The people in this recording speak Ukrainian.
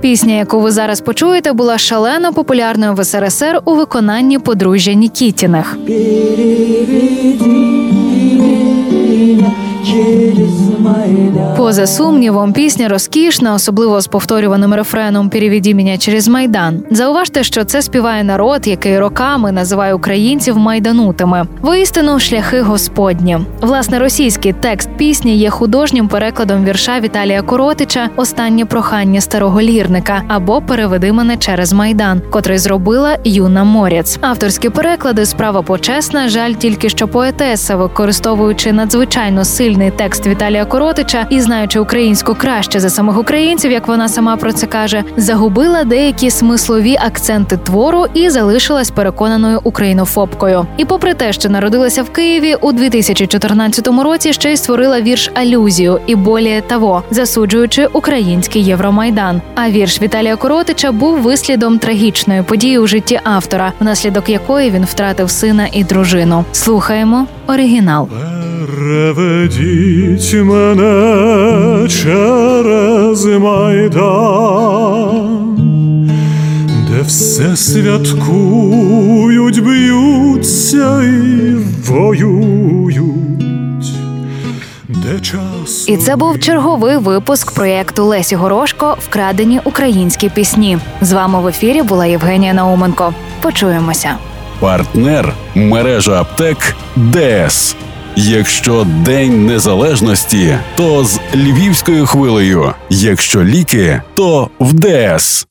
Пісня, яку ви зараз почуєте, була шалено популярною в СРСР у виконанні подружжя Нікітіних. Поза сумнівом, пісня розкішна, особливо з повторюваним рефреном «Переведи мене через майдан. Зауважте, що це співає народ, який роками називає українців майданутими. Воістину шляхи господні. Власне, російський текст пісні є художнім перекладом вірша Віталія Коротича Останнє прохання старого лірника або Переведи мене через майдан, котрий зробила Юна Морєц. Авторські переклади справа почесна. Жаль тільки що поетеса, використовуючи надзвичайно сильний текст Віталія Коротича і знаючи українську краще за самих українців, як вона сама про це каже, загубила деякі смислові акценти твору і залишилась переконаною українофобкою. І попри те, що народилася в Києві у 2014 році, ще й створила вірш алюзію і боліє того, засуджуючи український Євромайдан. А вірш Віталія Коротича був вислідом трагічної події у житті автора, внаслідок якої він втратив сина і дружину. Слухаємо оригінал. Переведіть мене через майдан, де все святкують, б'ються і воюють, де час. І це був черговий випуск проєкту Лесі Горошко Вкрадені українські пісні. З вами в ефірі була Євгенія Науменко. Почуємося. Партнер мережа аптек ДС. Якщо День Незалежності, то з львівською хвилею. Якщо ліки, то в ДС.